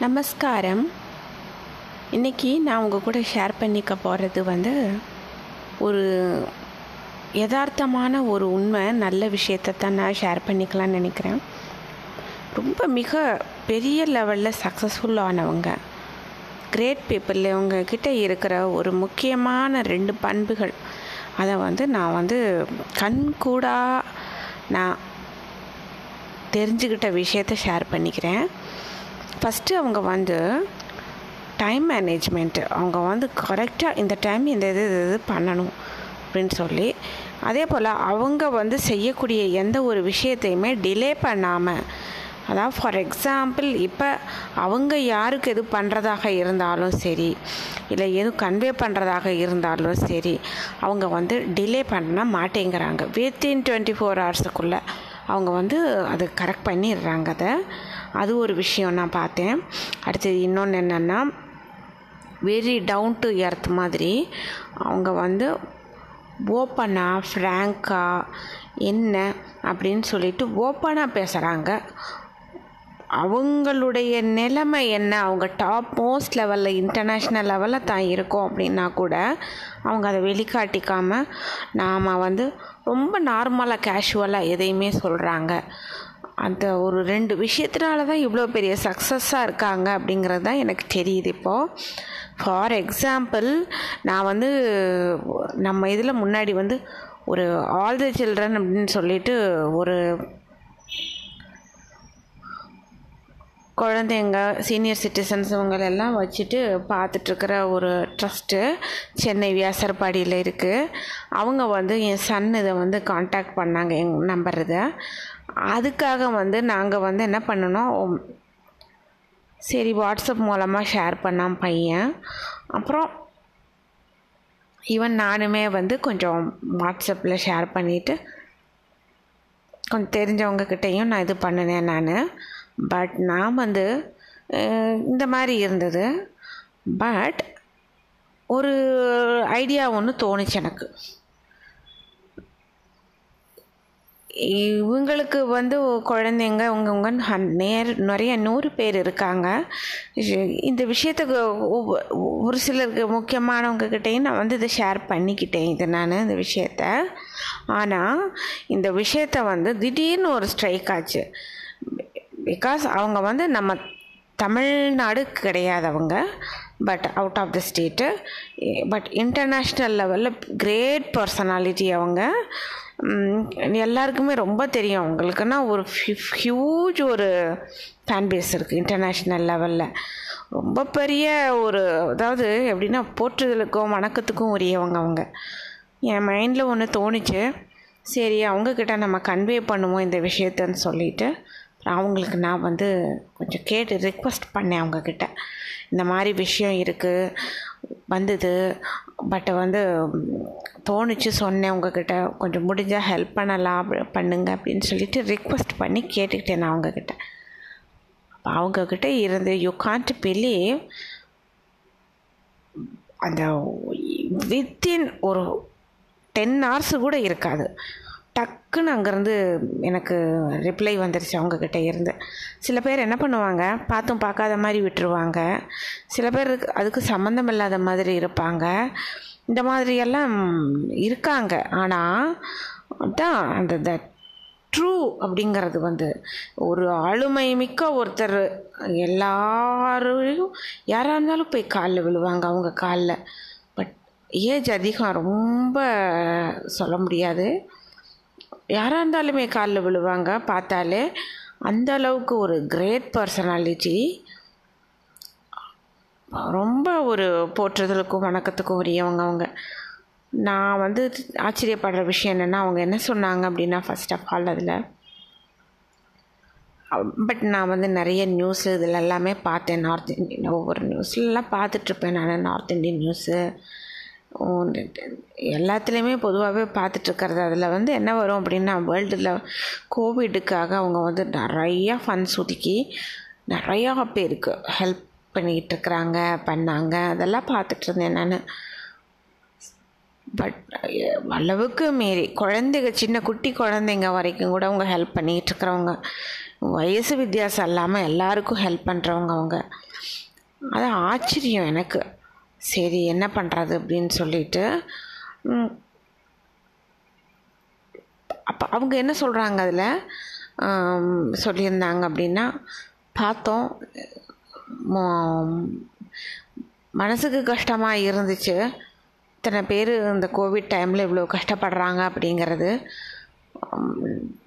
நமஸ்காரம். இன்றைக்கி நான் உங்கள் கூட ஷேர் பண்ணிக்க போகிறது வந்து ஒரு யதார்த்தமான ஒரு உண்மை நல்ல விஷயத்தை தான் நான் ஷேர் பண்ணிக்கலாம்னு நினைக்கிறேன். ரொம்ப மிக பெரிய லெவலில் சக்ஸஸ்ஃபுல் ஆனவங்க கிரேட் பீப்புள் இவங்கக்கிட்ட இருக்கிற ஒரு முக்கியமான ரெண்டு பண்புகள். அதை வந்து நான் வந்து கண்கூடாக நான் தெரிஞ்சுக்கிட்ட விஷயத்த ஷேர் பண்ணிக்கிறேன். ஃபஸ்ட்டு அவங்க வந்து டைம் மேனேஜ்மெண்ட்டு அவங்க வந்து கரெக்டாக இந்த டைம் இந்த இது இது இது பண்ணணும் அப்படின்னு சொல்லி அதே போல் அவங்க வந்து செய்யக்கூடிய எந்த ஒரு விஷயத்தையுமே டிலே பண்ணாமல் அதாவது ஃபார் எக்ஸாம்பிள் இப்போ அவங்க யாருக்கு எது பண்ணுறதாக இருந்தாலும் சரி இல்லை எதுவும் கன்வே பண்ணுறதாக இருந்தாலும் சரி அவங்க வந்து டிலே பண்ண மாட்டேங்கிறாங்க. வித்தின் டுவெண்ட்டி ஃபோர் ஹவர்ஸுக்குள்ளே அவங்க வந்து அது கரெக்ட் பண்ணிடுறாங்க அதை. அது ஒரு விஷயம் நான் பார்த்தேன். அடுத்தது இன்னொன்று என்னென்னா வெரி டவுன் டு எர்த் மாதிரி அவங்க வந்து ஓப்பனாக ஃப்ராங்காக என்ன? அப்படின்னு சொல்லிட்டு ஓப்பனாக பேசுகிறாங்க அவங்களுடைய நிலைமை என்ன? அவங்க டாப் மோஸ்ட் லெவலில் இன்டர்நேஷ்னல் லெவலில் தான் இருக்கோம் அப்படின்னா கூட அவங்க அதை வெளிக்காட்டிக்காமல் நாம் வந்து ரொம்ப நார்மலாக கேஷுவலாக எதையுமே சொல்கிறாங்க அந்த ஒரு ரெண்டு விஷயத்தினால தான் இவ்வளோ பெரிய சக்ஸஸாக இருக்காங்க அப்படிங்கிறது தான் எனக்கு தெரியுது இப்போது ஃபார் எக்ஸாம்பிள் நான் வந்து நம்ம இதில் முன்னாடி வந்து ஒரு ஆல் த சில்ட்ரன் அப்படின்னு சொல்லிட்டு ஒரு குழந்தைங்க சீனியர் சிட்டிசன்ஸ் இவங்களெல்லாம் வச்சுட்டு பார்த்துட்ருக்கிற ஒரு ட்ரஸ்ட்டு சென்னை வியாசர்பாடியில் இருக்குது அவங்க வந்து என் சன் இதை வந்து காண்டாக்ட் பண்ணாங்க எங் நம்பர் இதை அதுக்காக வந்து நாங்கள் வந்து என்ன பண்ணணும் சரி வாட்ஸ்அப் மூலமாக ஷேர் பண்ணான் பையன். அப்புறம் ஈவன் நானுமே வந்து கொஞ்சம் வாட்ஸ்அப்பில் ஷேர் பண்ணிவிட்டு கொஞ்சம் தெரிஞ்சவங்கக்கிட்டேயும் நான் இது பண்ணினேன் நான். பட் நான் வந்து இந்த மாதிரி இருந்தது. பட் ஒரு ஐடியா ஒன்று தோணுச்சு எனக்கு. இவங்களுக்கு வந்து குழந்தைங்க உங்கவுங்க நேர் நிறைய நூறு பேர் இருக்காங்க. இந்த விஷயத்துக்கு ஒரு சிலருக்கு முக்கியமானவங்க கிட்டேயும் நான் வந்து இதை ஷேர் பண்ணிக்கிட்டேன். இது நான் இந்த விஷயத்த. ஆனால் இந்த விஷயத்த வந்து திடீர்னு ஒரு ஸ்ட்ரைக் ஆச்சு. பிகாஸ் அவங்க வந்து நம்ம தமிழ்நாடு கிடையாது அவங்க but out of the state but international லெவலில் கிரேட் பர்சனாலிட்டி அவங்க. எல்லாருக்குமே ரொம்ப தெரியும். அவங்களுக்குன்னா ஒரு ஹியூஜ் ஒரு ஃபேன் பேஸ் இருக்குது இன்டர்நேஷ்னல் லெவலில் ரொம்ப பெரிய ஒரு அதாவது எப்படின்னா போற்றுதலுக்கும் வணக்கத்துக்கும் உரியவங்க அவங்க. என் மைண்டில் ஒன்று தோணுச்சு. சரி அவங்கக்கிட்ட நம்ம கன்வே பண்ணுவோம் இந்த விஷயத்தன்னு சொல்லிட்டு. அவங்களுக்கு நான் வந்து கொஞ்சம் கேட்டு ரிக்வஸ்ட் பண்ணேன் அவங்கக்கிட்ட இந்த மாதிரி விஷயம் இருக்குது வந்தது. பட் வந்து தோணுச்சு சொன்னேன் உங்ககிட்ட. கொஞ்சம் முடிஞ்சால் ஹெல்ப் பண்ணலாம் பண்ணுங்க அப்படின்னு சொல்லிட்டு ரிக்வஸ்ட் பண்ணி கேட்டுக்கிட்டேன் நான் அவங்கக்கிட்ட அப்போ அவங்கக்கிட்ட இருந்து யூ கான்ட் பிலீவ் அந்த வித்தின் ஒரு டென் ஹவர்ஸ் கூட இருக்காது. டக்குன்னு அங்கேருந்து எனக்கு ரிப்ளை வந்துருச்சு அவங்கக்கிட்ட இருந்து. சில பேர் என்ன பண்ணுவாங்க? பார்த்தும் பார்க்காத மாதிரி விட்டுருவாங்க. சில பேர் அதுக்கு சம்மந்தம் இல்லாத மாதிரி இருப்பாங்க. இந்த மாதிரியெல்லாம் இருக்காங்க. ஆனால் தான் அந்த த ட்ரூ அப்படிங்கிறது வந்து ஒரு ஆளுமை மிக்க ஒருத்தர் எல்லாரையும் யாராக இருந்தாலும் போய் காலில் விழுவாங்க அவங்க காலில். பட் ஏஜ் அதிகம் ரொம்ப சொல்ல முடியாது. யாராக இருந்தாலுமே காலில் விழுவாங்க பார்த்தாலே அந்த அளவுக்கு ஒரு கிரேட் பர்சனாலிட்டி ரொம்ப ஒரு போற்றுதலுக்கும் வணக்கத்துக்கும் உரியவங்க அவங்க. நான் வந்து ஆச்சரியப்படுற விஷயம் என்னென்னா அவங்க என்ன சொன்னாங்க அப்படின்னா ஃபஸ்ட் ஆஃப் ஆல் அதில் பட் நான் வந்து நிறைய நியூஸ் இதில் எல்லாமே பார்த்தேன். நார்த் இந்தியன் ஒவ்வொரு நியூஸ்லலாம் பார்த்துட்ருப்பேன் நான். நார்த் இந்தியன் நியூஸு எல்லாத்துலேயுமே பொதுவாகவே பார்த்துட்ருக்கறது அதில் வந்து என்ன வரும் அப்படின்னா வேர்ல்டில் கோவிடுக்காக அவங்க வந்து நிறையா ஃபண்ட்ஸ் ஒதுக்கி நிறையா பேருக்கு ஹெல்ப் பண்ணிக்கிட்டு இருக்கிறாங்க பண்ணாங்க. அதெல்லாம் பார்த்துட்டு இருந்தேன் நான் பட் அளவுக்கு மீறி குழந்தைங்க சின்ன குட்டி குழந்தைங்க வரைக்கும் கூட அவங்க ஹெல்ப் பண்ணிகிட்டு இருக்கிறவங்க வயசு வித்தியாசம் இல்லாமல் எல்லாருக்கும் ஹெல்ப் பண்ணுறவங்க அவங்க. அது ஆச்சரியம் எனக்கு. சரி என்ன பண்ணுறது அப்படின்னு சொல்லிட்டு அப்போ அவங்க என்ன சொல்கிறாங்க அதில்? சொல்லியிருந்தாங்க அப்படின்னா பார்த்தோம் மோ- மனசுக்கு கஷ்டமாக இருந்துச்சு. இத்தனை பேர் இந்த கோவிட் டைமில் இவ்வளோ கஷ்டப்படுறாங்க அப்படிங்கிறது.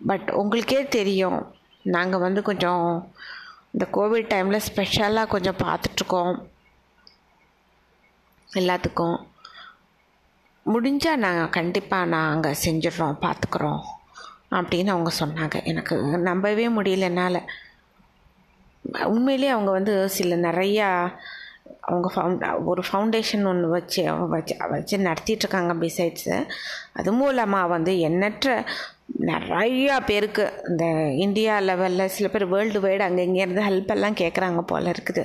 பட் உங்களுக்கே தெரியும். நாங்கள் வந்து கொஞ்சம் இந்த கோவிட் டைமில் ஸ்பெஷலாக கொஞ்சம் பார்த்துட்ருக்கோம் எல்லாத்துக்கும். முடிஞ்சால் நாங்கள் கண்டிப்பாக நாங்கள் செஞ்சிடுறோம் பார்த்துக்குறோம் அப்படின்னு அவங்க சொன்னாங்க. எனக்கு நம்பவே முடியல என்னால். உண்மையிலேயே அவங்க வந்து சில நிறையா அவங்க ஃபவுண்ட் ஒரு ஃபவுண்டேஷன் ஒன்று வச்சு வச்சு வச்சு நடத்திட்டுருக்காங்க பிசைட்ஸு அது மூலமாக வந்து எண்ணற்ற நிறையா பேருக்கு இந்த இந்தியா லெவலில் சில பேர் வேர்ல்டு வைடு அங்கே இங்கேருந்து ஹெல்ப் எல்லாம் கேட்குறாங்க போல் இருக்குது.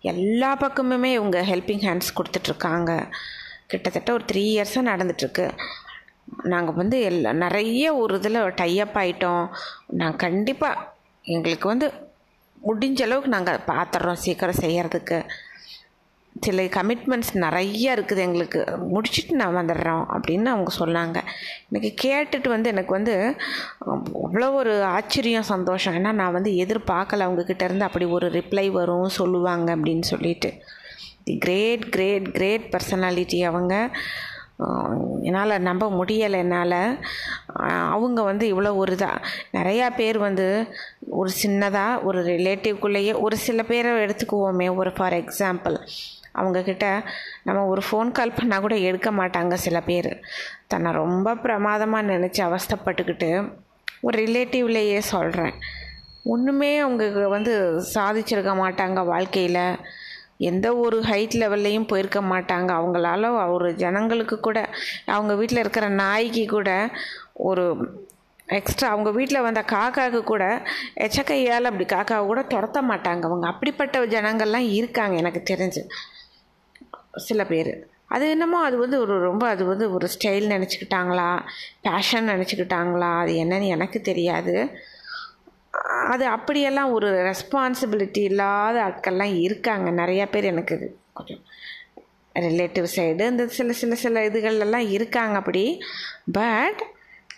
எல்லா பக்கமுமே இவங்க ஹெல்பிங் ஹேண்ட்ஸ் கொடுத்துட்ருக்காங்க கிட்டத்தட்ட ஒரு த்ரீ இயர்ஸாக நடந்துட்டுருக்கு. நாங்கள் வந்து எல்லா நிறைய ஒரு இதில் டைப் ஆகிட்டோம் நான் கண்டிப்பாக எங்களுக்கு வந்து முடிஞ்ச அளவுக்கு நாங்கள் பார்த்துட்றோம் சீக்கிரம் செய்கிறதுக்கு சில கமிட்மெண்ட்ஸ் நிறைய இருக்குது எங்களுக்கு. முடிச்சுட்டு நான் வந்துடுறோம் அப்படின்னு அவங்க சொன்னாங்க. எனக்கு கேட்டுட்டு வந்து எனக்கு வந்து அவ்வளோ ஒரு ஆச்சரியம் சந்தோஷம். ஏன்னா நான் வந்து எதிர்பார்க்கல அவங்கக்கிட்ட இருந்து அப்படி ஒரு ரிப்ளை வரும் சொல்லுவாங்க அப்படின்னு சொல்லிட்டு. கிரேட் கிரேட் கிரேட் பர்சனாலிட்டி அவங்க. என்னால் நம்ப முடியலை என்னால். அவங்க வந்து இவ்வளோ ஒரு இதாக நிறையா பேர் வந்து ஒரு சின்னதாக ஒரு ரிலேட்டிவ்குள்ளேயே ஒரு சில பேரை எடுத்துக்குவோமே. ஒரு ஃபார் எக்ஸாம்பிள் அவங்கக்கிட்ட நம்ம ஒரு ஃபோன் கால் பண்ணால் கூட எடுக்க மாட்டாங்க சில பேர். தன்னை ரொம்ப பிரமாதமாக நினச்சி அவஸ்தைப்பட்டுக்கிட்டு ஒரு ரிலேட்டிவ்லேயே சொல்கிறேன் ஒன்றுமே அவங்க வந்து சாதிச்சிருக்க மாட்டாங்க வாழ்க்கையில். எந்த ஒரு ஹைட் லெவல்லையும் போயிருக்க மாட்டாங்க. அவங்களால ஒரு ஜனங்களுக்கு கூட அவங்க வீட்டில் இருக்கிற நாய்க்கு கூட ஒரு எக்ஸ்ட்ரா அவங்க வீட்டில் வந்த காக்காவுக்கு கூட எச்சக்கையால் அப்படி காக்காவை கூட துரத்த மாட்டாங்க. அவங்க அப்படிப்பட்ட ஜனங்கள்லாம் இருக்காங்க எனக்கு தெரிஞ்சு. சில பேர். அது என்னமோ அது வந்து ஒரு ரொம்ப அது வந்து ஒரு ஸ்டைல் நினச்சிக்கிட்டாங்களா? பேஷன் நினச்சிக்கிட்டாங்களா? அது என்னன்னு எனக்கு தெரியாது. அது அப்படியெல்லாம் ஒரு ரெஸ்பான்சிபிலிட்டி இல்லாத ஆட்கள்லாம் இருக்காங்க. நிறையா பேர் எனக்கு இது கொஞ்சம் ரிலேட்டிவ் சைடு இந்த சில சில சில இதுகள்லாம் இருக்காங்க அப்படி. பட்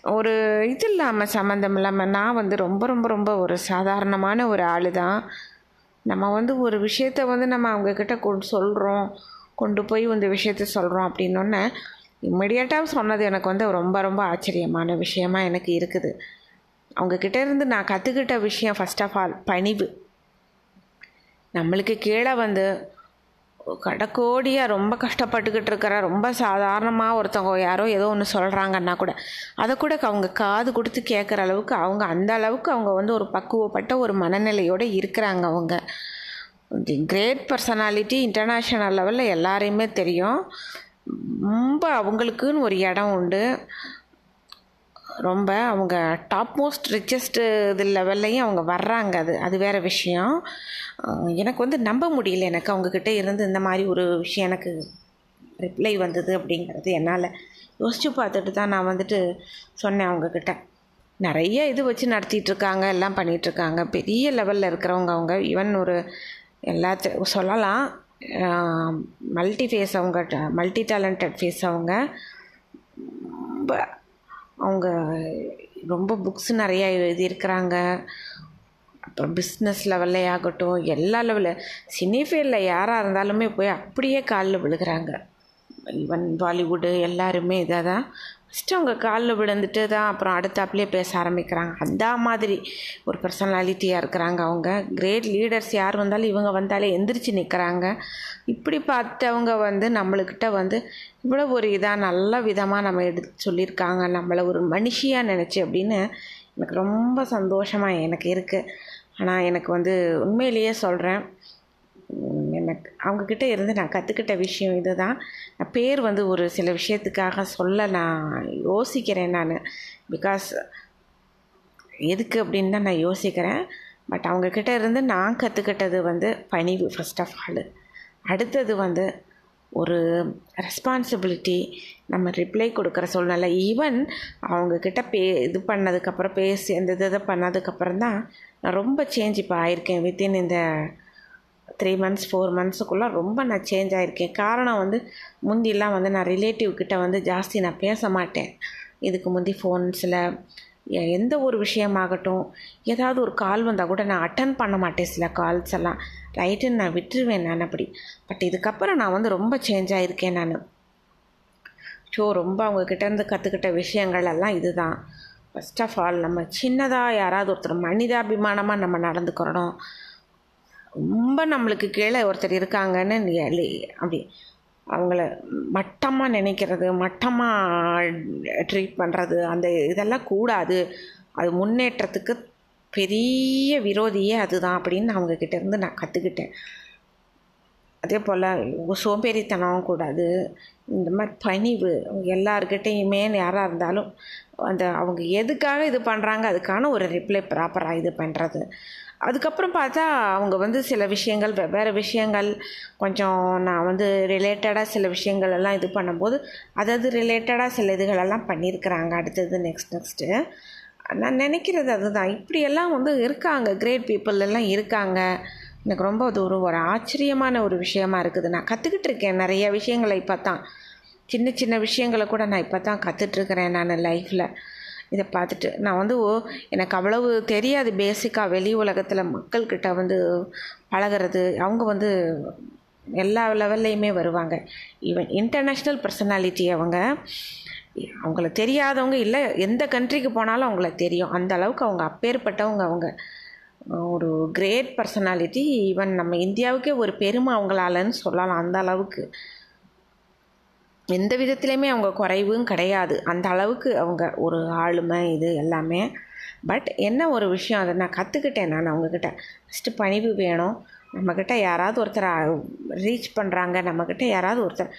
ஒரு இது இல்லாமல் சம்மந்தம் இல்லாமல் நான் வந்து ரொம்ப ரொம்ப ரொம்ப ஒரு சாதாரணமான ஒரு ஆள் தான் நம்ம வந்து ஒரு விஷயத்த வந்து நம்ம அவங்கக்கிட்ட கொண்டு சொல்கிறோம் கொண்டு போய் இந்த விஷயத்த சொல்கிறோம் அப்படின்னோடனே இம்மிடியட்டாக சொன்னது எனக்கு வந்து ரொம்ப ரொம்ப ஆச்சரியமான விஷயமா எனக்கு இருக்குது. அவங்கக்கிட்ட இருந்து நான் கற்றுக்கிட்ட விஷயம் ஃபஸ்ட் ஆஃப் ஆல் பணிவு. நம்மளுக்கு கீழே வந்து கடக்கோடியாக ரொம்ப கஷ்டப்பட்டுக்கிட்டு இருக்கிற ரொம்ப சாதாரணமாக ஒருத்தவங்க யாரோ ஏதோ ஒன்று சொல்கிறாங்கன்னா கூட அதை கூட அவங்க காது கொடுத்து கேட்குற அளவுக்கு அவங்க அந்த அளவுக்கு அவங்க வந்து ஒரு பக்குவப்பட்ட ஒரு மனநிலையோடு இருக்கிறாங்க அவங்க. கிரேட் பர்சனாலிட்டி இன்டர்நேஷ்னல் லெவலில் எல்லாரையுமே தெரியும். ரொம்ப அவங்களுக்குன்னு ஒரு இடம் உண்டு. ரொம்ப அவங்க டாப் மோஸ்ட் ரிச்சஸ்ட்டு இது லெவல்லையும் அவங்க வர்றாங்க அது. அது வேறு விஷயம். எனக்கு வந்து நம்ப முடியல எனக்கு அவங்கக்கிட்ட இருந்து இந்த மாதிரி ஒரு விஷயம் எனக்கு ரிப்ளை வந்தது அப்படிங்கிறது. என்னால் யோசித்து பார்த்துட்டு தான் நான் வந்துட்டு சொன்னேன் அவங்கக்கிட்ட நிறைய இது வச்சு நடத்திட்டுருக்காங்க எல்லாம் பண்ணிகிட்ருக்காங்க பெரிய லெவலில் இருக்கிறவங்க அவங்க. ஈவன் ஒரு எல்லாத்தையும் சொல்லலாம். மல்டி ஃபேஸ் அவங்க மல்டி டேலண்டட் ஃபேஸ் அவங்க ரொம்ப அவங்க ரொம்ப புக்ஸ் நிறையா எழுதியிருக்கிறாங்க. அப்புறம் பிஸ்னஸ் லெவல்லே ஆகட்டும் எல்லா லெவலில் சினி ஃபீல்டில் யாராக இருந்தாலுமே போய் அப்படியே காலில் விழுகிறாங்க. ஈவன் பாலிவுட்டு எல்லாருமே இதாக தான் ஃபஸ்ட்டு அவங்க காலில் விழுந்துட்டு தான் அப்புறம் அடுத்தாப்புலேயே பேச ஆரம்பிக்கிறாங்க. அந்த மாதிரி ஒரு பர்சனாலிட்டியாக இருக்கிறாங்க அவங்க. கிரேட் லீடர்ஸ் யார் வந்தாலும் இவங்க வந்தாலே எந்திரிச்சு நிற்கிறாங்க இப்படி பார்த்தவங்க வந்து நம்மளுக்கிட்ட வந்து இவ்வளோ ஒரு இதாக நல்ல விதமாக நம்ம எடுத்து சொல்லியிருக்காங்க. நம்மளை ஒரு மனுஷியாக நினச்சி அப்படின்னு எனக்கு ரொம்ப சந்தோஷமாக எனக்கு இருக்குது ஆனால் எனக்கு வந்து உண்மையிலேயே சொல்கிறேன் எனக்கு அவங்கக்கிட்ட இருந்து நான் கற்றுக்கிட்ட விஷயம் இது தான் நான் பேர் வந்து ஒரு சில விஷயத்துக்காக சொல்ல நான் யோசிக்கிறேன் நான். பிகாஸ் எதுக்கு அப்படின்னு தான் நான் யோசிக்கிறேன். பட் அவங்கக்கிட்ட இருந்து நான் கற்றுக்கிட்டது வந்து பணிவு ஃபஸ்ட் ஆஃப் ஆல் அடுத்தது வந்து ஒரு ரெஸ்பான்சிபிலிட்டி நம்ம ரிப்ளை கொடுக்குற சூழ்நிலை. ஈவன் அவங்கக்கிட்ட பே இது பண்ணதுக்கப்புறம் பேசி இந்த இதை பண்ணதுக்கப்புறம் தான் நான் ரொம்ப சேஞ்ச் இப்போ ஆயிருக்கேன் வித்தின் இந்த த்ரீ மந்த்ஸ் ஃபோர் மந்த்ஸுக்குள்ளே ரொம்ப நான் சேஞ்ச் ஆகிருக்கேன் காரணம் வந்து முந்திலாம் வந்து நான் ரிலேட்டிவ் கிட்ட வந்து ஜாஸ்தி நான் பேச மாட்டேன் இதுக்கு முந்தி ஃபோன்ஸில் எந்த ஒரு விஷயமாகட்டும் ஏதாவது ஒரு கால் வந்தால் கூட நான் அட்டன் பண்ண மாட்டேன் சில கால்ஸ் எல்லாம். ரைட்டுன்னு நான் விட்டுருவேன் நான் அப்படி. பட் இதுக்கப்புறம் நான் வந்து ரொம்ப சேஞ்ச் ஆகிருக்கேன் நான். ஸோ ரொம்ப அவங்கக்கிட்டேருந்து கற்றுக்கிட்ட விஷயங்கள் எல்லாம் இதுதான். ஃபஸ்ட் ஆஃப் ஆல் நம்ம சின்னதாக யாராவது ஒருத்தர் மனிதாபிமானமாக நம்ம நடந்துக்கிறோம். ரொம்ப நம்மளுக்கு கீழே ஒருத்தர் இருக்காங்கன்னு அப்படி அவங்கள மட்டமாக நினைக்கிறது மட்டமாக ட்ரீட் பண்ணுறது அந்த இதெல்லாம் கூடாது. அது முன்னேற்றத்துக்கு பெரிய விரோதியே அதுதான் அப்படின்னு அவங்கக்கிட்ட இருந்து நான் கற்றுக்கிட்டேன் அதே போல் சோம்பேறித்தனம் கூடாது. இந்த மாதிரி பணிவு எல்லாருக்கிட்டேயுமே யாராக இருந்தாலும் அந்த அவங்க எதுக்காக இது பண்ணுறாங்க அதுக்கான ஒரு ரிப்ளை ப்ராப்பராக இது பண்ணுறது அதுக்கப்புறம் பார்த்தா அவங்க வந்து சில விஷயங்கள் வெவ்வேறு விஷயங்கள் கொஞ்சம் நான் வந்து ரிலேட்டடாக சில விஷயங்கள் எல்லாம் இது பண்ணும்போது அதாவது ரிலேட்டடாக சில இதுகளெல்லாம் பண்ணியிருக்கிறாங்க அடுத்தது நெக்ஸ்ட் நெக்ஸ்ட்டு நான் நினைக்கிறது அதுதான். இப்படியெல்லாம் வந்து இருக்காங்க. கிரேட் பீப்புள் எல்லாம் இருக்காங்க. எனக்கு ரொம்ப அது ஒரு ஒரு ஆச்சரியமான ஒரு விஷயமா இருக்குது. நான் கற்றுக்கிட்டு இருக்கேன். நிறைய விஷயங்களை இப்போ தான் சின்ன சின்ன விஷயங்களை கூட நான் இப்போ தான் கற்றுட்ருக்கிறேன் நான் லைஃப்பில் இதை பார்த்துட்டு நான் வந்து எனக்கு அவ்வளவு தெரியாது பேசிக்காக வெளி உலகத்தில் மக்கள்கிட்ட வந்து பழகிறது. அவங்க வந்து எல்லா லெவல்லையுமே வருவாங்க. ஈவன் இன்டர்நேஷ்னல் பர்சனாலிட்டி அவங்க அவங்கள தெரியாதவங்க இல்லை எந்த கண்ட்ரிக்கு போனாலும் அவங்கள தெரியும். அந்த அளவுக்கு அவங்க அப்பேற்பட்டவங்க அவங்க. ஒரு கிரேட் பர்சனாலிட்டி ஈவன் நம்ம இந்தியாவுக்கே ஒரு பெருமை அவங்களாலன்னு சொல்லலாம் அந்த அளவுக்கு. எந்த விதத்துலேயுமே அவங்க குறைவும் கிடையாது. அந்த அளவுக்கு அவங்க ஒரு ஆளுமை இது எல்லாமே. பட் என்ன ஒரு விஷயம் அதை நான் கற்றுக்கிட்டேன் நான் அவங்கக்கிட்ட ஃபஸ்ட்டு பணிவு வேணும். நம்மக்கிட்ட யாராவது ஒருத்தர் ரீச் பண்ணுறாங்க நம்மக்கிட்ட யாராவது ஒருத்தர்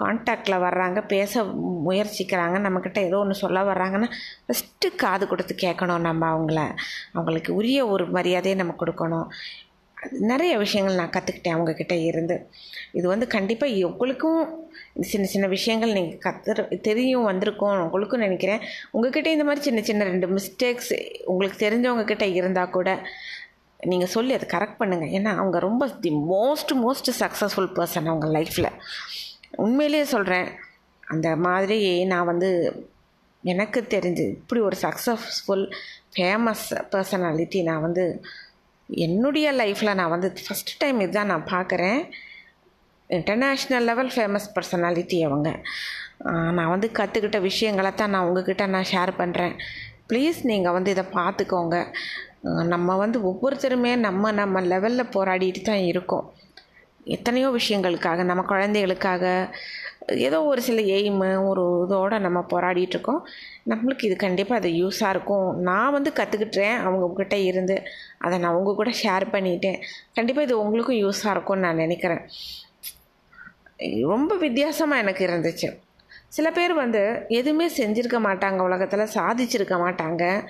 கான்டாக்டில் வர்றாங்க பேச முயற்சிக்கிறாங்க நம்மக்கிட்ட ஏதோ ஒன்று சொல்ல வர்றாங்கன்னா ஃபஸ்ட்டு காது கொடுத்து கேட்கணும் நம்ம அவங்கள. அவங்களுக்கு உரிய ஒரு மரியாதையை நம்ம கொடுக்கணும். நிறைய விஷயங்கள் நான் கற்றுக்கிட்டேன் அவங்கக்கிட்ட இருந்து. இது வந்து கண்டிப்பாக எவ்வளோக்கும் சின்ன சின்ன விஷயங்கள் நீங்கள் கத்துற தெரியும் வந்திருக்கும் உங்களுக்கும் நினைக்கிறேன். உங்ககிட்ட இந்த மாதிரி சின்ன சின்ன ரெண்டு மிஸ்டேக்ஸ் உங்களுக்கு தெரிஞ்சவங்கக்கிட்ட இருந்தால் கூட நீங்கள் சொல்லி அதை கரெக்ட் பண்ணுங்கள் ஏன்னா அவங்க ரொம்ப the most most successful person அவங்க லைஃப்பில் உண்மையிலேயே சொல்கிறேன் அந்த மாதிரி நான் வந்து எனக்கு தெரிஞ்சு இப்படி ஒரு சக்ஸஸ்ஃபுல் ஃபேமஸ் பர்சனாலிட்டி நான் வந்து என்னுடைய லைஃப்பில் நான் வந்து ஃபஸ்ட் டைம் இதுதான் நான் பார்க்குறேன் இன்டர்நேஷ்னல் லெவல் ஃபேமஸ் பர்சனாலிட்டி அவங்க. நான் வந்து கற்றுக்கிட்ட விஷயங்களை தான் நான் உங்ககிட்ட நான் ஷேர் பண்ணுறேன் ப்ளீஸ் நீங்கள் வந்து இதை பார்த்துக்கோங்க. நம்ம வந்து ஒவ்வொருத்தருமே நம்ம நம்ம லெவலில் போராடிட்டு தான் இருக்கோம். எத்தனையோ விஷயங்களுக்காக நம்ம குழந்தைகளுக்காக ஏதோ ஒரு சில எய்மு ஒரு இதோடு நம்ம போராடிட்டுருக்கோம் நம்மளுக்கு இது கண்டிப்பாக அது யூஸாக இருக்கும். நான் வந்து கற்றுக்கிட்டேன் அவங்கக்கிட்ட இருந்து. அதை நான் உங்கள் கூட ஷேர் பண்ணிட்டேன். கண்டிப்பாக இது உங்களுக்கும் யூஸாக இருக்கும்னு நான் நினைக்கிறேன். ரொம்ப வித்தியாசமாக எனக்கு இருந்துச்சு. சில பேர் வந்து எதுவுமே செஞ்சுருக்க மாட்டாங்க உலகத்தில் சாதிச்சிருக்க மாட்டாங்க.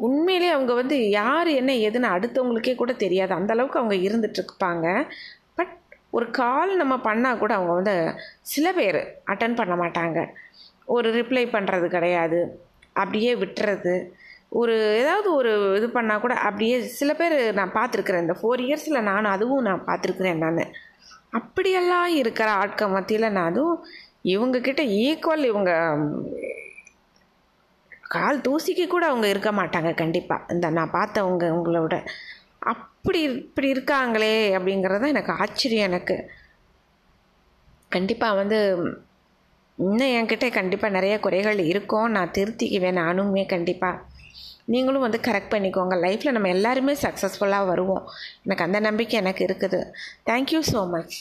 உண்மையிலே அவங்க வந்து யார் என்ன எதுன்னு அடுத்தவங்களுக்கே கூட தெரியாது. அந்தளவுக்கு அவங்க இருந்துகிட்ருப்பாங்க பட் ஒரு கால் நம்ம பண்ணால் கூட அவங்க வந்து சில பேர் அட்டன் பண்ண மாட்டாங்க. ஒரு ரிப்ளை பண்ணுறது கிடையாது. அப்படியே விட்டுறது. ஒரு ஏதாவது ஒரு இது பண்ணால் கூட அப்படியே சில பேர் நான் பார்த்துருக்குறேன். இந்த ஃபோர் இயர்ஸில் நானும் அதுவும் நான் பார்த்துருக்குறேன் நான். அப்படியெல்லாம் இருக்கிற ஆட்கள் மத்தியில் நான் அதுவும் இவங்கக்கிட்ட ஈக்குவல் இவங்க கால் தூசிக்கு கூட அவங்க இருக்க மாட்டாங்க கண்டிப்பாக இந்த நான் பார்த்தவங்க உங்களோட அப்படி இப்படி இருக்காங்களே அப்படிங்கிறது எனக்கு ஆச்சரியம் எனக்கு. கண்டிப்பாக வந்து இன்னும் என்கிட்ட கண்டிப்பாக நிறைய குறைகள் இருக்கும் நான் திருத்திக்குவேன். நானுமே கண்டிப்பாக நீங்களும் வந்து கரெக்ட் பண்ணிக்கோங்க. லைஃப்பில் நம்ம எல்லாருமே சக்ஸஸ்ஃபுல்லாக வருவோம். எனக்கு அந்த நம்பிக்கை எனக்கு இருக்குது. Thank you so much